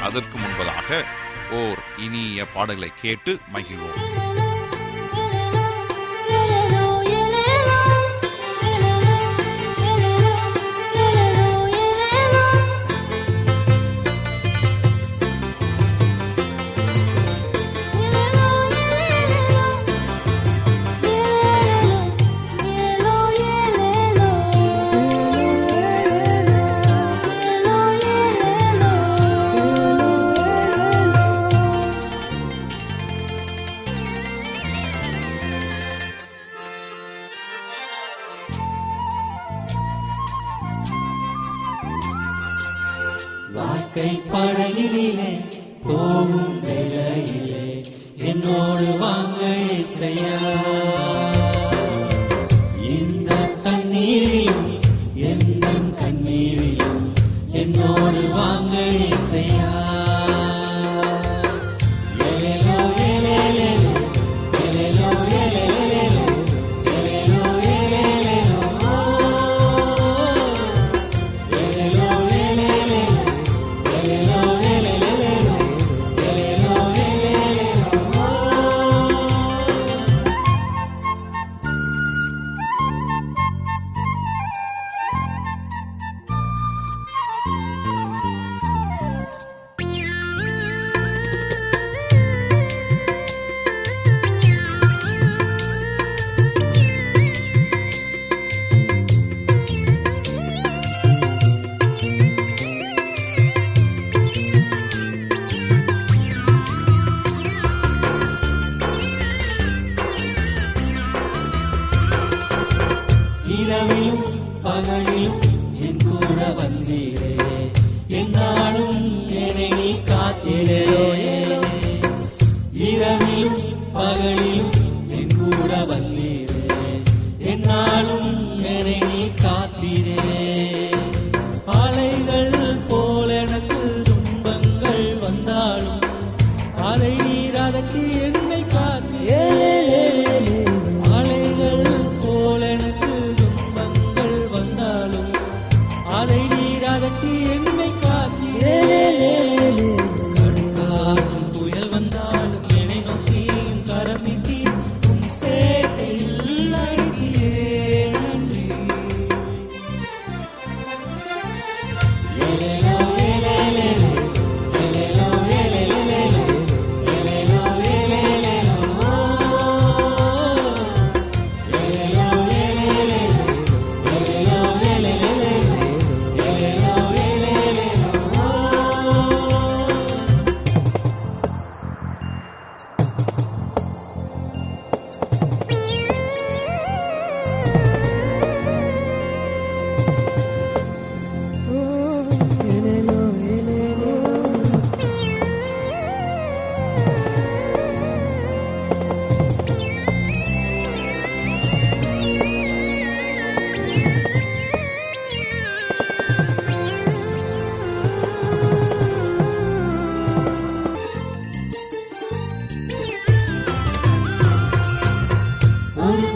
அதற்கு முன்பதாக ஓர் இனிய பாடலை கேட்டு மகிழ்வோம்.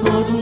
doğdum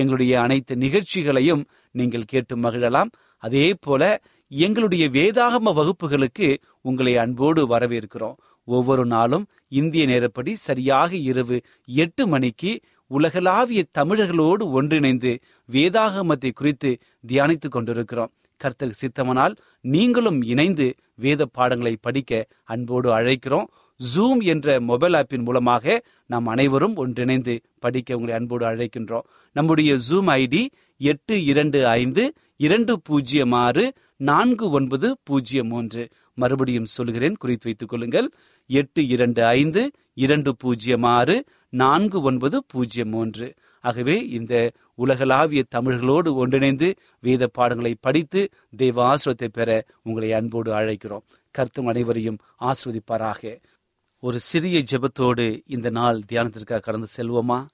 எங்களுடைய அனைத்து நிகழ்ச்சிகளையும் நீங்கள் கேட்டு மகிழலாம். அதே போல எங்களுடைய வேதாகம வகுப்புகளுக்கு உங்களை அன்போடு வரவேற்கிறோம். ஒவ்வொரு நாளும் இந்திய நேரப்படி சரியாக இரவு எட்டு மணிக்கு உலகளாவிய தமிழர்களோடு ஒன்றிணைந்து வேதாகமத்தை குறித்து தியானித்துக் கொண்டிருக்கிறோம். கர்த்தர் சித்தமனால் நீங்களும் இணைந்து வேத பாடங்களை படிக்க அன்போடு அழைக்கிறோம். ஜூம் என்ற மொபைல் ஆப்பின் மூலமாக நாம் அனைவரும் ஒன்றிணைந்து படிக்க உங்களை அன்போடு அழைக்கின்றோம். நம்முடைய ஜூம் ஐடி எட்டு இரண்டு ஐந்து இரண்டு பூஜ்ஜியம் ஆறு நான்கு ஒன்பது பூஜ்ஜியம் மூன்று. மறுபடியும் சொல்கிறேன் குறித்து வைத்துக் கொள்ளுங்கள். எட்டு இரண்டு ஐந்து இரண்டு பூஜ்ஜியம் ஆறு நான்கு ஒன்பது பூஜ்ஜியம் மூன்று. ஆகவே இந்த உலகளாவிய தமிழர்களோடு ஒன்றிணைந்து வேத பாடங்களை படித்து தெய்வ ஆசிரத்தை பெற உங்களை அன்போடு அழைக்கிறோம். கருத்தும் அனைவரையும் ஆஸ்வதிப்பாராக ஒரு சிறிய ஜெபத்தோடு இந்த நாள் தியானத்திற்காக கடந்து செல்வோமா?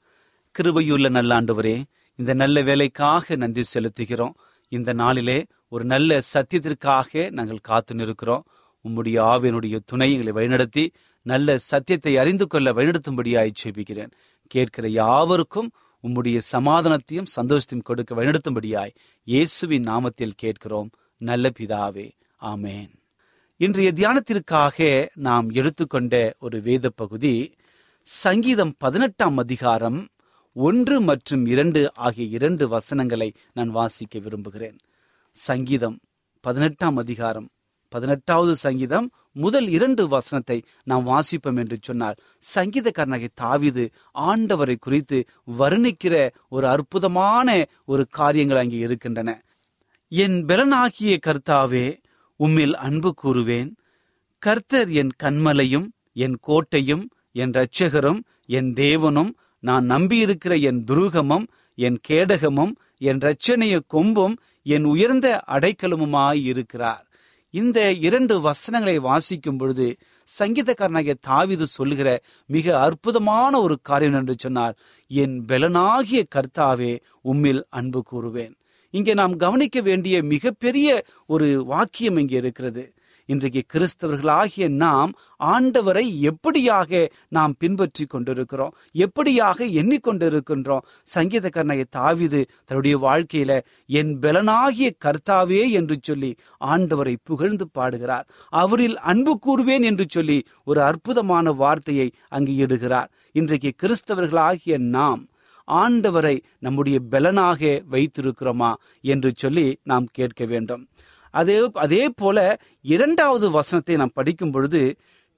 கிருபையுள்ள நல்ல ஆண்டவரே இந்த நல்ல வேலைக்காக நன்றி செலுத்துகிறோம். இந்த நாளிலே ஒரு நல்ல சத்தியத்திற்காக நாங்கள் காத்து நிற்கிறோம். உம்முடைய ஆவியனுடைய துணை எங்களை வழிநடத்தி நல்ல சத்தியத்தை அறிந்து கொள்ள வழிநடத்தும்படியாய் ஜெபிக்கிறேன். கேட்கிற யாவருக்கும் உம்முடைய சமாதானத்தையும் சந்தோஷத்தையும் கொடுக்க வழிநடத்தும்படியாய் இயேசுவின் நாமத்தில் கேட்கிறோம். நல்ல பிதாவே ஆமேன். இன்றைய தியானத்திற்காக நாம் எடுத்துக்கொண்ட ஒரு வேத பகுதி சங்கீதம் பதினெட்டாம் அதிகாரம் ஒன்று மற்றும் இரண்டு ஆகிய இரண்டு வசனங்களை நான் வாசிக்க விரும்புகிறேன். சங்கீதம் பதினெட்டாம் அதிகாரம் பதினெட்டாவது சங்கீதம் முதல் இரண்டு வசனத்தை நாம் வாசிப்போம் என்று சொன்னால் சங்கீதக்காரனாகிய தாவிது ஆண்டவரை குறித்து வர்ணிக்கிற ஒரு அற்புதமான ஒரு காரியங்கள் அங்கே இருக்கின்றன. என் பலனாகிய கர்த்தாவே உம்மில் அன்பு கூறுவேன். கர்த்தர் என் கண்மலையும் என் கோட்டையும் என் இரட்சகரும் என் தேவனும் நான் நம்பியிருக்கிற என் துருகமும் என் கேடகமும் என் இரட்சணைய கொம்பும் என் உயர்ந்த அடைக்கலமுமாயிருக்கிறார் இந்த இரண்டு வசனங்களை வாசிக்கும் பொழுது சங்கீதக்காரனாகிய தாவிது சொல்லுகிற மிக அற்புதமான ஒரு காரியம் என்று சொன்னார் என் பலனாகிய கர்த்தாவே உம்மில் அன்பு கூறுவேன். இங்கே நாம் கவனிக்க வேண்டிய மிகப்பெரிய ஒரு வாக்கியம் இங்கே இருக்கிறது. இன்றைக்கு கிறிஸ்தவர்களாகிய நாம் ஆண்டவரை எப்படியாக நாம் பின்பற்றி கொண்டிருக்கிறோம்? எப்படியாக எண்ணிக்கொண்டிருக்கின்றோம்? கர்ணையை தாவிது தன்னுடைய வாழ்க்கையில என் பலனாகிய கர்த்தாவே என்று சொல்லி ஆண்டவரை புகழ்ந்து பாடுகிறார். அவரில் அன்பு கூறுவேன் என்று சொல்லி ஒரு அற்புதமான வார்த்தையை அங்கு இடுகிறார். இன்றைக்கு கிறிஸ்தவர்களாகிய நாம் ஆண்டவரை நம்முடைய பலனாக வைத்திருக்கிறோமா என்று சொல்லி நாம் கேட்க வேண்டும். அதே அதே போல இரண்டாவது வசனத்தை நாம் படிக்கும் பொழுது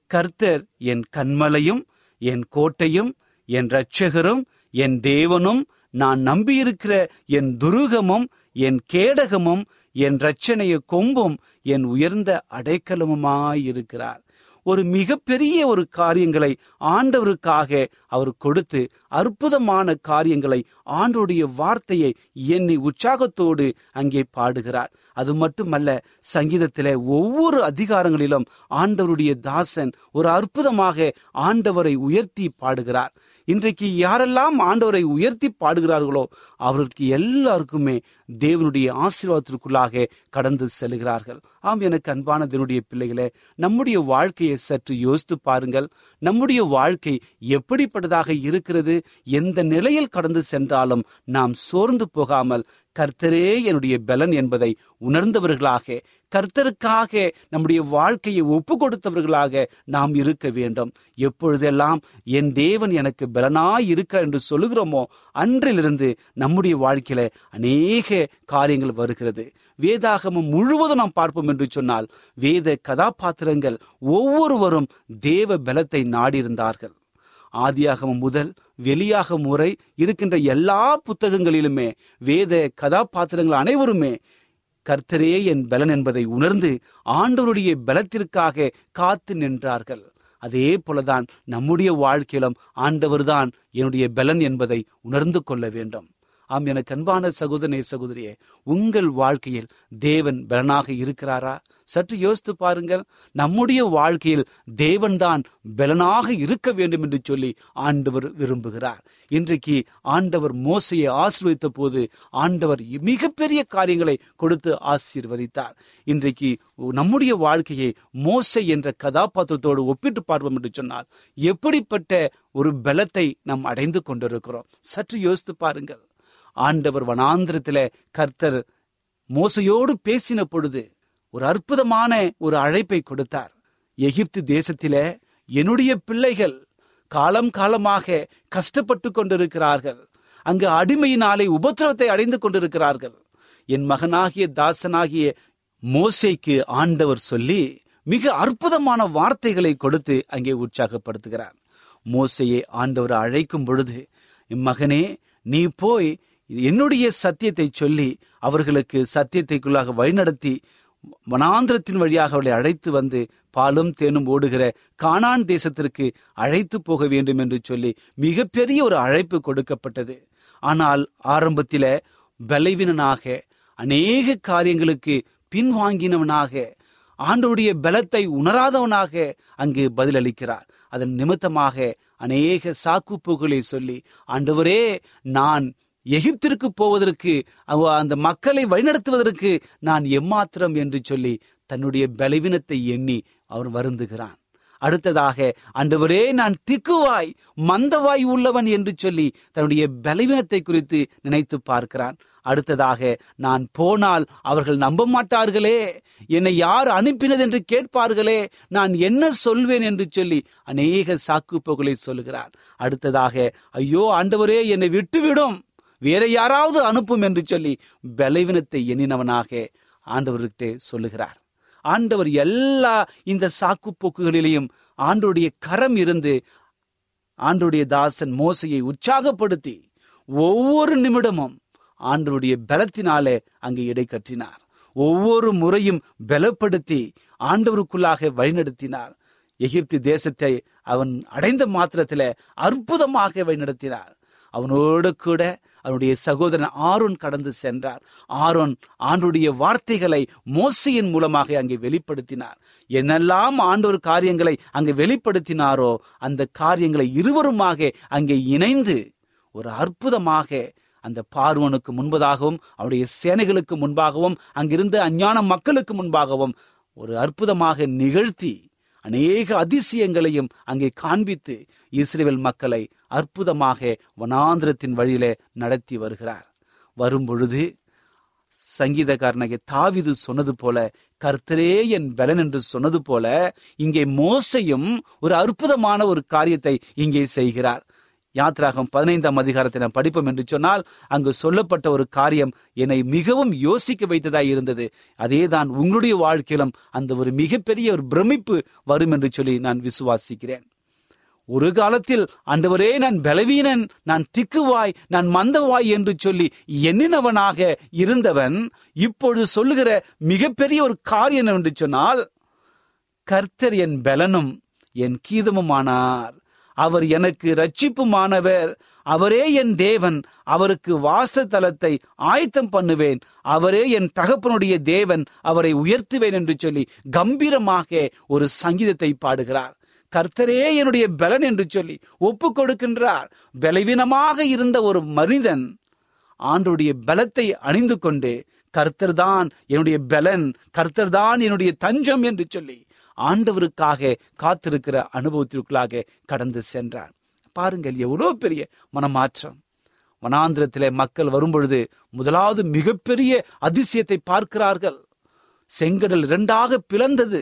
கர்த்தர் என் கண்மலையும் என் கோட்டையும் என் இரட்சகரும் என் தேவனும் நான் நம்பியிருக்கிற என் துருகமும் என் கேடகமும் என் இரட்சணைய கொம்பும் என் உயர்ந்த அடைக்கலமுமாயிருக்கிறார். ஒரு மிகப்பெரிய ஒரு காரியங்களை ஆண்டவருக்காக அவர் கொடுத்து அற்புதமான காரியங்களை ஆண்டோடைய வார்த்தையை எண்ணி உற்சாகத்தோடு அங்கே பாடுகிறார். அது மட்டுமல்ல சங்கீதத்திலே ஒவ்வொரு அதிகாரங்களிலும் ஆண்டவருடைய தாசன் ஒரு அற்புதமாக ஆண்டவரை உயர்த்தி பாடுகிறார். இன்றைக்கு யாரெல்லாம் ஆண்டவரை உயர்த்தி பாடுகிறார்களோ அவர்களுக்கு எல்லாருக்குமே தேவனுடைய ஆசீர்வாதத்திற்குள்ளாக கடந்து செல்கிறார்கள். ஆம் எனக்கு அன்பான தேவனுடைய பிள்ளைகளே நம்முடைய வாழ்க்கையை சற்று யோசித்து பாருங்கள். நம்முடைய வாழ்க்கை எப்படிப்பட்டதாக இருக்கிறது? எந்த நிலையில் கடந்து சென்றாலும் நாம் சோர்ந்து போகாமல் கர்த்தரே என்னுடைய பலன் என்பதை உணர்ந்தவர்களாக கர்த்தருக்காக நம்முடைய வாழ்க்கையை ஒப்பு கொடுத்தவர்களாக நாம் இருக்க வேண்டும். எப்பொழுதெல்லாம் என் தேவன் எனக்கு பலனாய் இருக்கிறார் என்று சொல்லுகிறோமோ அன்றிலிருந்து நம்முடைய வாழ்க்கையில அநேக காரியங்கள் வருகிறது. வேதாகமம் முழுவதும் நாம் பார்ப்போம் என்று சொன்னால் வேத கதாபாத்திரங்கள் ஒவ்வொருவரும் தேவ பலத்தை நாடியிருந்தார்கள். ஆதியாகமம் முதல் வெளியாக முறை இருக்கின்ற எல்லா புத்தகங்களிலுமே வேத கதாபாத்திரங்கள் அனைவருமே கர்த்தரே என் பலன் என்பதை உணர்ந்து ஆண்டவருடைய பலத்திற்காக காத்து நின்றார்கள். அதே போலதான் நம்முடைய வாழ்க்கையிலும் ஆண்டவர்தான் என்னுடைய பலன் என்பதை உணர்ந்து கொள்ள வேண்டும். ஆம் எனக்கு அன்பான சகோதரனே சகோதரியே உங்கள் வாழ்க்கையில் தேவன் பலனாக இருக்கிறாரா? சற்று யோசித்து பாருங்கள். நம்முடைய வாழ்க்கையில் தேவன்தான் பலனாக இருக்க வேண்டும் என்று சொல்லி ஆண்டவர் விரும்புகிறார். இன்றைக்கு ஆண்டவர் மோசையை ஆசீர்வதித்த போது ஆண்டவர் மிகப்பெரிய காரியங்களை கொடுத்து ஆசீர்வதித்தார். இன்றைக்கு நம்முடைய வாழ்க்கையை மோசை என்ற கதாபாத்திரத்தோடு ஒப்பிட்டு பார்ப்போம் என்று சொன்னால் எப்படிப்பட்ட ஒரு பலத்தை நாம் அடைந்து கொண்டிருக்கிறோம்? சற்று யோசித்து பாருங்கள். ஆண்டவர் வனாந்திரத்தில் கர்த்தர் மோசையோடு பேசின பொழுது ஒரு அற்புதமான ஒரு அழைப்பை கொடுத்தார். எகிப்து தேசத்தில என்னுடைய பிள்ளைகள் காலம் காலமாக கஷ்டப்பட்டு கொண்டிருக்கிறார்கள். அங்கு அடிமையினாலே உபத்திரவத்தை அடைந்து கொண்டிருக்கிறார்கள். என் மகனாகிய தாசனாகிய மோசைக்கு ஆண்டவர் சொல்லி மிக அற்புதமான வார்த்தைகளை கொடுத்து அங்கே உற்சாகப்படுத்துகிறார். மோசையை ஆண்டவர் அழைக்கும் பொழுது இம்மகனே மகனே நீ போய் என்னுடைய சத்தியத்தை சொல்லி அவர்களுக்கு சத்தியத்தைக்குள்ளாக வழிநடத்தி வனாந்திரத்தின் வழியாக அவளை அழைத்து வந்து பாலும் தேனும் ஓடுகிற கானான் தேசத்திற்கு அழைத்து போக வேண்டும் என்று சொல்லி மிகப்பெரிய ஒரு அழைப்பு கொடுக்கப்பட்டது. ஆனால் ஆரம்பத்தில பலவீனனாக அநேக காரியங்களுக்கு பின்வாங்கினவனாக ஆண்டோடைய பலத்தை உணராதவனாக அங்கு பதிலளிக்கிறார். அதன் நிமித்தமாக அநேக சாக்குப்புகளை சொல்லி ஆண்டவரே நான் எகிப்திற்கு போவதற்கு அந்த மக்களை வழிநடத்துவதற்கு நான் எம்மாத்திரம் என்று சொல்லி தன்னுடைய பலவீனத்தை எண்ணி அவர் வருந்துகிறான். அடுத்ததாக அண்டவரே நான் திக்குவாய் மந்தவாய் உள்ளவன் என்று சொல்லி தன்னுடைய பலவீனத்தை குறித்து நினைத்து பார்க்கிறான். அடுத்ததாக நான் போனால் அவர்கள் நம்ப மாட்டார்களே என்னை யார் அனுப்பினது என்று கேட்பார்களே நான் என்ன சொல்வேன் என்று சொல்லி அநேக சாக்குப்போகளை சொல்கிறான் அடுத்ததாக ஐயோ ஆண்டவரே என்னை விட்டுவிடும் வேற யாராவது அனுப்பும் என்று சொல்லி பலவீனத்தை எண்ணினவனாக ஆண்டவர்கிட்ட சொல்லுகிறார். ஆண்டவர் எல்லா இந்த சாக்கு போக்குகளிலேயும் ஆண்டோடைய கரம் இருந்து ஆண்டோடைய தாசன் மோசையை உற்சாகப்படுத்தி ஒவ்வொரு நிமிடமும் ஆண்டருடைய பலத்தினாலே அங்கு இடை கற்றினார் ஒவ்வொரு முறையும் பலப்படுத்தி ஆண்டவருக்குள்ளாக வழிநடத்தினார். எகிப்து தேசத்தை அவன் அடைந்த மாத்திரத்தில் அற்புதமாக வழிநடத்தினார். அவனோடு கூட அவனுடைய சகோதரன் ஆரோன் கடந்து சென்றார். ஆரோன் ஆண்டுடைய வார்த்தைகளை மோசையின் மூலமாக அங்கே வெளிப்படுத்தினார். என்னெல்லாம் ஆண்டோர் காரியங்களை அங்கே வெளிப்படுத்தினாரோ அந்த காரியங்களை இருவருமாக அங்கே இணைந்து ஒரு அற்புதமாக அந்த பார்வனுக்கு முன்பதாகவும் அவருடைய சேனைகளுக்கு முன்பாகவும் அங்கிருந்த அஞ்ஞான மக்களுக்கு முன்பாகவும் ஒரு அற்புதமாக நிகழ்த்தி அநேக அதிசயங்களையும் அங்கே காண்பித்து இஸ்ரேல் மக்களை அற்புதமாக வனாந்திரத்தின் வழியிலே நடத்தி வருகிறார். வரும்பொழுது சங்கீதக்காரனாகிய தாவிது சொன்னது போல கர்த்தரே என் பலன் என்று சொன்னது போல இங்கே மோசையும் ஒரு அற்புதமான ஒரு காரியத்தை இங்கே செய்கிறார். யாத்ராகம் பதினைந்தாம் அதிகாரத்தை நாம் படிப்போம் என்று சொன்னால் அங்கு சொல்லப்பட்ட ஒரு காரியம் என்னை மிகவும் யோசிக்க வைத்ததாய் இருந்தது. அதேதான் உங்களுடைய வாழ்க்கையிலும் அந்த ஒரு மிகப்பெரிய ஒரு பிரமிப்பு வரும் என்று சொல்லி நான் விசுவாசிக்கிறேன். ஒரு காலத்தில் அந்தவரே நான் பலவீனன் நான் திக்குவாய் நான் மந்தவாய் என்று சொல்லி எண்ணினவனாக இருந்தவன் இப்பொழுது சொல்லுகிற மிகப்பெரிய ஒரு காரியம் என்று சொன்னால் கர்த்தர் என் பலனும் என் கீதமுமானார். அவர் எனக்கு ரட்சிப்புமானவர் அவரே என் தேவன். அவருக்கு வாஸ்த தலத்தை ஆயத்தம் பண்ணுவேன். அவரே என் தகப்பனுடைய தேவன். அவரை உயர்த்துவேன் என்று சொல்லி கம்பீரமாக ஒரு சங்கீதத்தை பாடுகிறார். கர்த்தரே என்னுடைய பலன் என்று சொல்லி ஒப்பு கொடுக்கின்றார் பலவீனமாக இருந்த ஒரு மனிதன் ஆண்டுடைய பலத்தை அணிந்து கொண்டு கர்த்தர் தான் என்னுடைய பலன் கர்த்தர் தான் என்னுடைய தஞ்சம் என்று சொல்லி ஆண்டவருக்காக காத்திருக்கிற அனுபவத்திற்குள்ளாக கடந்து சென்றார். பாருங்கள் எவ்வளவு பெரிய மனமாற்றம். வனாந்திரத்திலே மக்கள் வரும்பொழுது முதலாவது மிகப்பெரிய அதிசயத்தை பார்க்கிறார்கள். செங்கடல் இரண்டாக பிளந்தது.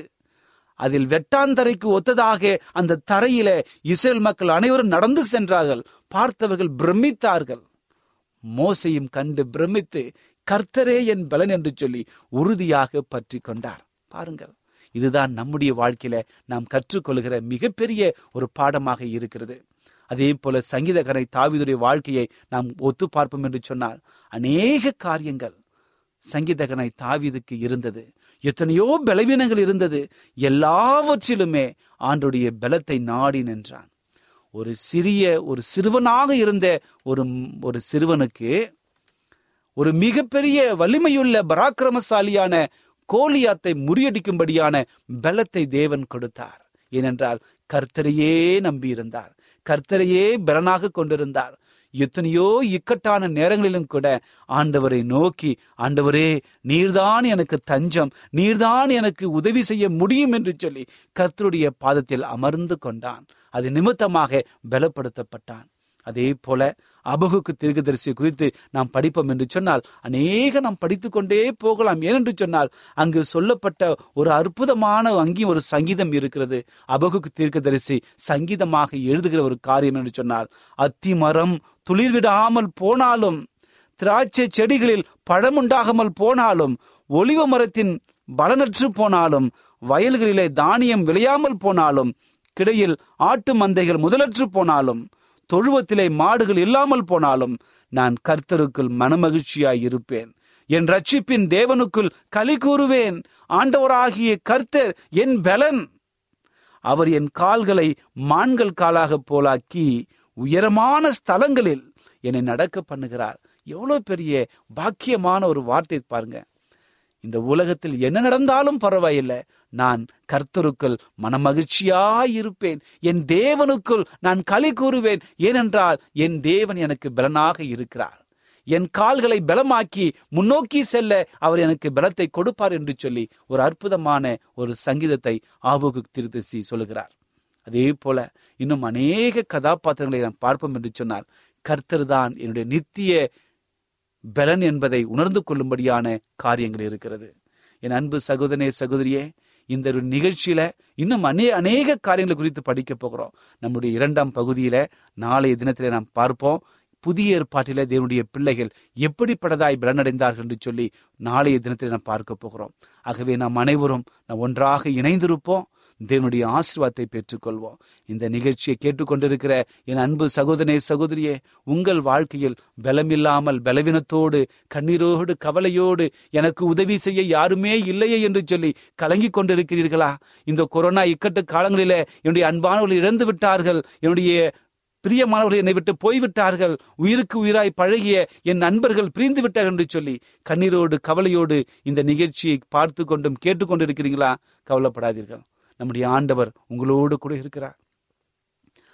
அதில் வெட்டாந்தரைக்கு ஒத்ததாக அந்த தரையில இஸ்ரேல் மக்கள் அனைவரும் நடந்து சென்றார்கள். பார்த்தவர்கள் பிரமித்தார்கள். மோசையும் கண்டு பிரமித்து கர்த்தரே என் பலன் என்று சொல்லி உறுதியாக பற்றி கொண்டார். பாருங்கள் இதுதான் நம்முடைய வாழ்க்கையில நாம் கற்றுக்கொள்கிற மிகப்பெரிய ஒரு பாடமாக இருக்கிறது. அதே போல சங்கீதகரை தாவிதுடைய வாழ்க்கையை நாம் ஒத்து பார்ப்போம் என்று சொன்னால் அநேக காரியங்கள் சங்கீதகனை தாவிதுக்கு இருந்தது. எத்தனையோ பலவீனங்கள் இருந்தது. எல்லாவற்றிலுமே ஆண்டுடைய பலத்தை நாடி நின்றான். ஒரு சிறிய ஒரு சிறுவனாக இருந்த ஒரு ஒரு சிறுவனுக்கு ஒரு மிகப்பெரிய வலிமையுள்ள பராக்கிரமசாலியான கோலியாத்தை முறியடிக்கும்படியான பலத்தை தேவன் கொடுத்தார். ஏனென்றால் கர்த்தரையே நம்பியிருந்தார். கர்த்தரையே பலனாக கொண்டிருந்தார். எத்தனையோ இக்கட்டான நேரங்களிலும் கூட ஆண்டவரை நோக்கி ஆண்டவரே நீர்தான் எனக்கு தஞ்சம் நீர்தான் எனக்கு உதவி செய்ய முடியும் என்று சொல்லி கர்த்தருடைய பாதத்தில் அமர்ந்து கொண்டான். அது நிமித்தமாக பலப்படுத்தப்பட்டான். அதே போல அபகுக்கு தீர்க்கதரிசி குறித்து நாம் படிப்போம் என்று சொன்னால் அநேக நாம் படித்துக்கொண்டே போகலாம். ஏனென்று சொன்னால் அங்கு சொல்லப்பட்ட ஒரு அற்புதமான அங்கே ஒரு சங்கீதம் இருக்கிறது. அபகுக்கு தீர்க்கதரிசி சங்கீதமாக எழுதுகிற ஒரு காரியம் என்று சொன்னால் அத்தி மரம் துளிர்விடாமல் போனாலும் திராட்சை செடிகளில் பழமுண்டாகாமல் போனாலும் ஒளிவ மரத்தின் பலனற்று போனாலும் வயல்களிலே தானியம் விளையாமல் போனாலும் கிடையில் ஆட்டு மந்தைகள் முதலற்று போனாலும் தொழுவத்திலே மாடுகள் இல்லாமல் போனாலும் நான் கர்த்தருக்குள் மனமகிழ்ச்சியாய் இருப்பேன் என் ரட்சிப்பின் தேவனுக்குள் களி கூறுவேன். ஆண்டவராகிய கர்த்தர் என் பலன். அவர் என் கால்களை மான்கள் காலாக போலாக்கி உயரமான ஸ்தலங்களில் என்னை நடக்க பண்ணுகிறார். எவ்வளவு பெரிய பாக்கியமான ஒரு வார்த்தை பாருங்க. இந்த உலகத்தில் என்ன நடந்தாலும் பரவாயில்லை. நான் கர்த்தருக்குள் மனமகிழ்ச்சியாய் இருப்பேன் என் தேவனுக்குள் நான் களி கூறுவேன். ஏனென்றால் என் தேவன் எனக்கு பலனாக இருக்கிறார். என் கால்களை பலமாக்கி முன்னோக்கி செல்ல அவர் எனக்கு பலத்தை கொடுப்பார் என்று சொல்லி ஒரு அற்புதமான ஒரு சங்கீதத்தை ஆபோகு திருத்தசி சொல்லுகிறார். அதே போல இன்னும் அநேக கதாபாத்திரங்களை நாம் பார்ப்போம் என்று சொன்னால் கர்த்தர் தான் என்னுடைய நித்திய பலன் என்பதை உணர்ந்து கொள்ளும்படியான காரியங்கள் இருக்கிறது. என் அன்பு சகோதரனே சகோதரியே இந்த ஒரு நிகழ்ச்சியில இன்னும் அநே அநேக காரியங்களை குறித்து படிக்க போகிறோம். நம்முடைய இரண்டாம் பகுதியில நாளைய தினத்திலே நாம் பார்ப்போம். புதிய ஏற்பாட்டில தேவனுடைய பிள்ளைகள் எப்படிப்பட்டதாய் பலனடைந்தார்கள் என்று சொல்லி நாளைய தினத்தில் நாம் பார்க்க போகிறோம். ஆகவே நாம் அனைவரும் நாம் ஒன்றாக இணைந்திருப்போம். தேவனுடைய ஆசீர்வாதத்தை பெற்றுக்கொள்வோம். இந்த நிகழ்ச்சியை கேட்டுக்கொண்டிருக்கிற என் அன்பு சகோதரே சகோதரியே உங்கள் வாழ்க்கையில் பலமில்லாமல் பலவீனத்தோடு கண்ணீரோடு கவலையோடு எனக்கு உதவி செய்ய யாருமே இல்லையே என்று சொல்லி கலங்கி கொண்டிருக்கிறீர்களா? இந்த கொரோனா இக்கட்டு காலங்களிலே என்னுடைய அன்பானவர்கள் இழந்து விட்டார்கள். என்னுடைய பிரியமானவர்கள் என்னை விட்டு போய்விட்டார்கள். உயிருக்கு உயிராய் பழகிய என் நண்பர்கள் பிரிந்து விட்டார் என்று சொல்லி கண்ணீரோடு கவலையோடு இந்த நிகழ்ச்சியை பார்த்து கொண்டும் கேட்டுக்கொண்டிருக்கிறீங்களா கவலைப்படாதீர்கள். நம்முடைய ஆண்டவர் உங்களோடு கூட இருக்கிறார்.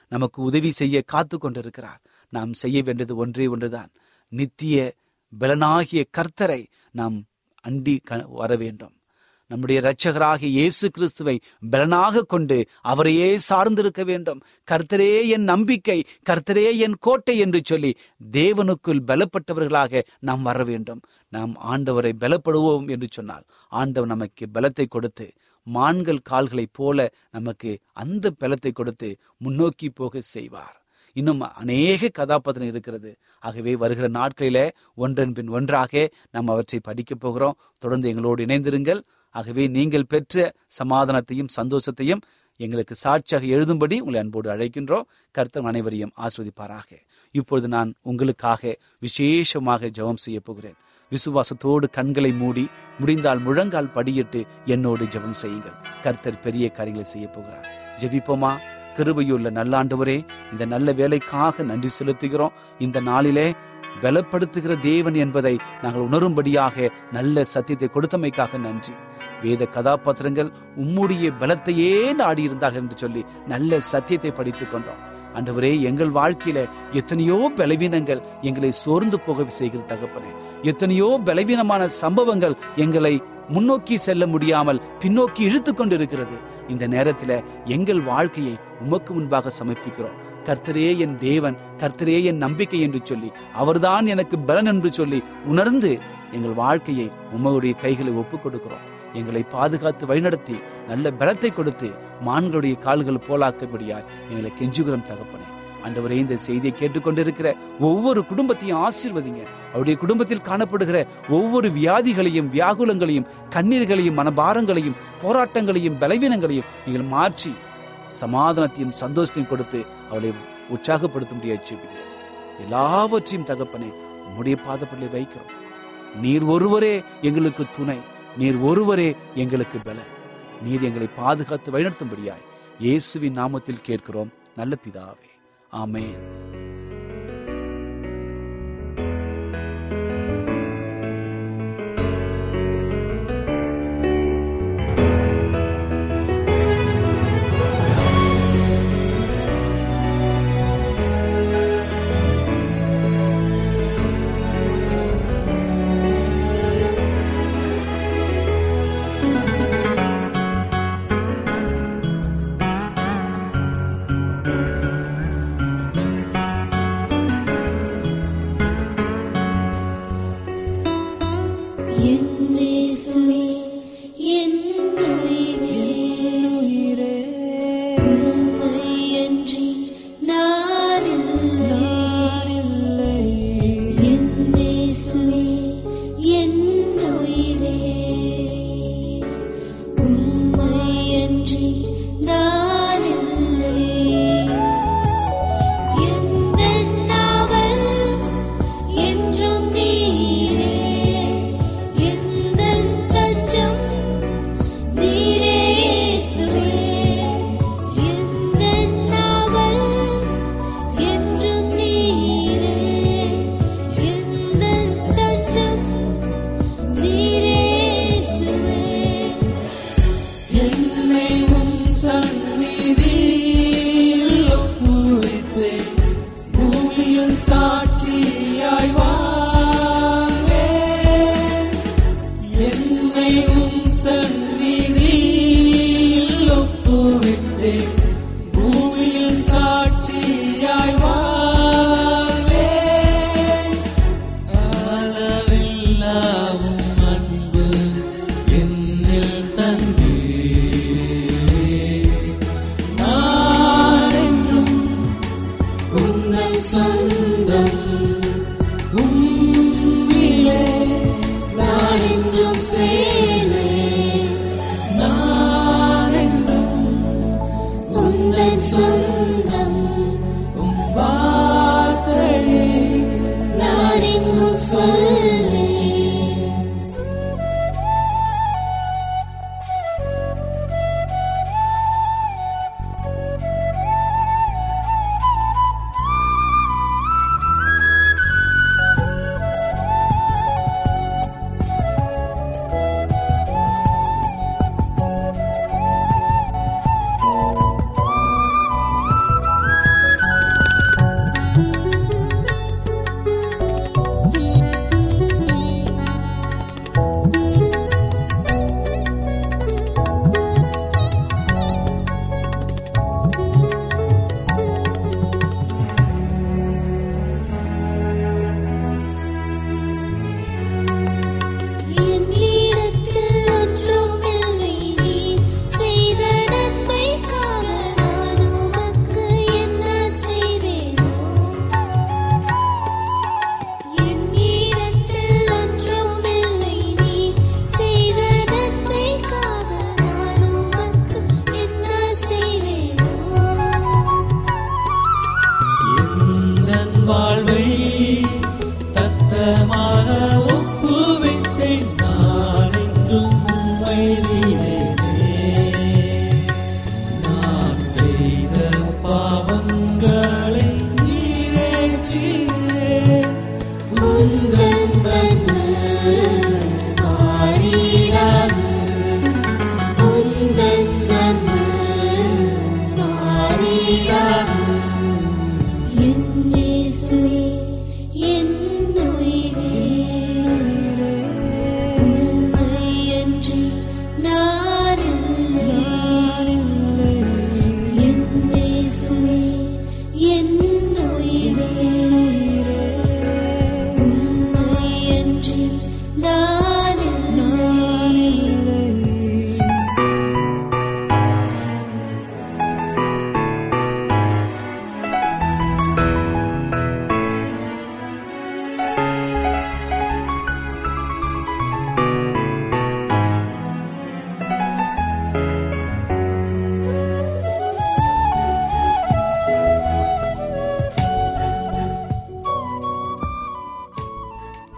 நமக்கு உதவி செய்ய காத்து கொண்டிருக்கிறார். நாம் செய்ய வேண்டியது ஒன்றே ஒன்றுதான். நித்திய பலனாகிய கர்த்தரை நாம் அண்டி க- வர வேண்டும். நம்முடைய இரட்சகராகிய இயேசு கிறிஸ்துவை பலனாக கொண்டு அவரையே சார்ந்திருக்க வேண்டும். கர்த்தரே என் நம்பிக்கை கர்த்தரே என் கோட்டை என்று சொல்லி தேவனுக்குள் பலப்பட்டவர்களாக நாம் வர வேண்டும். நாம் ஆண்டவரை பலப்படுவோம் என்று சொன்னால் ஆண்டவர் நமக்கு பலத்தை கொடுத்து மான்கள் கால்களைப் போல நமக்கு அந்த பலத்தை கொடுத்து முன்னோக்கி போக செய்வார். இன்னும் அநேக கதாபாத்திரம் இருக்கிறது. ஆகவே வருகிற நாட்களிலே ஒன்றன் பின் ஒன்றாக நாம் அவற்றை படிக்கப் போகிறோம். தொடர்ந்து எங்களோடு இணைந்திருங்கள். ஆகவே நீங்கள் பெற்ற சமாதானத்தையும் சந்தோஷத்தையும் எங்களுக்கு சாட்சியாக எழுதும்படி உங்களை அன்போடு அழைக்கின்றோம். கர்த்தர் அனைவரையும் ஆஸ்வதிப்பாராக இப்பொழுது நான் உங்களுக்காக விசேஷமாக ஜெபம் செய்ய போகிறேன். விசுவாசத்தோடு கண்களை மூடி முடிந்தால் முழங்கால் படியிட்டு என்னோடு ஜெபம் செய்யுங்கள். கர்த்தர் பெரிய காரியங்களை செய்ய போகிறார். ஜெபிப்போமா? கிருபையுள்ள நல்லாண்டவரே இந்த நல்ல வேலைக்காக நன்றி செலுத்துகிறோம். இந்த நாளிலே பலப்படுத்துகிற தேவன் என்பதை நாங்கள் உணரும்படியாக நல்ல சத்தியத்தை கொடுத்தமைக்காக நன்றி. வேத கதாபாத்திரங்கள் உம்முடைய பலத்தையே நாடியிருந்தார்கள் என்று சொல்லி நல்ல சத்தியத்தை படித்துக் கொண்டோம். ஆண்டவரே எங்கள் வாழ்க்கையில எத்தனையோ பலவீனங்கள் எங்களை சோர்ந்து போக செய்கிற தகப்பனே. எத்தனையோ பலவீனமான சம்பவங்கள் எங்களை முன்னோக்கி செல்ல முடியாமல் பின்னோக்கி இழுத்து கொண்டிருக்கிறது. இந்த நேரத்துல எங்கள் வாழ்க்கையை உமக்கு முன்பாக சமர்ப்பிக்கிறோம். கர்த்தரே என் தேவன் கர்த்தரே என் நம்பிக்கை என்று சொல்லி அவர்தான் எனக்கு பலன் என்று சொல்லி உணர்ந்து எங்கள் வாழ்க்கையை உமவுடைய கைகளை ஒப்புக் கொடுக்கிறோம். எங்களை பாதுகாத்து வழிநடத்தி நல்ல பலத்தை கொடுத்து மான்களுடைய கால்கள் போலாக்கும்படியாய் எங்களை கெஞ்சுகிறோம் தகப்பனே. ஆண்டவரே இந்த செய்தியை கேட்டுக்கொண்டிருக்கிற ஒவ்வொரு குடும்பத்தையும் ஆசீர்வதிங்க. அவருடைய குடும்பத்தில் காணப்படுகிற ஒவ்வொரு வியாதிகளையும் வியாகுலங்களையும் கண்ணீர்களையும் மனபாரங்களையும் போராட்டங்களையும் பலவீனங்களையும் நீங்கள் மாற்றி சமாதானத்தையும் சந்தோஷத்தையும் கொடுத்து அவளை உற்சாகப்படுத்தும்படியாக ஜெபிக்கிறேன். எல்லாவற்றையும் தகப்பனே உம்முடைய பாதப்பள்ளி வைக்கிறோம். நீர் ஒருவரே எங்களுக்கு துணை. நீர் ஒருவரே எங்களுக்கு பலன் நீர் எங்களை பாதுகாத்து வழிநடத்தும்படியாய் இயேசுவின் நாமத்தில் கேட்கிறோம். நல்ல பிதாவே. ஆமேன். sleep.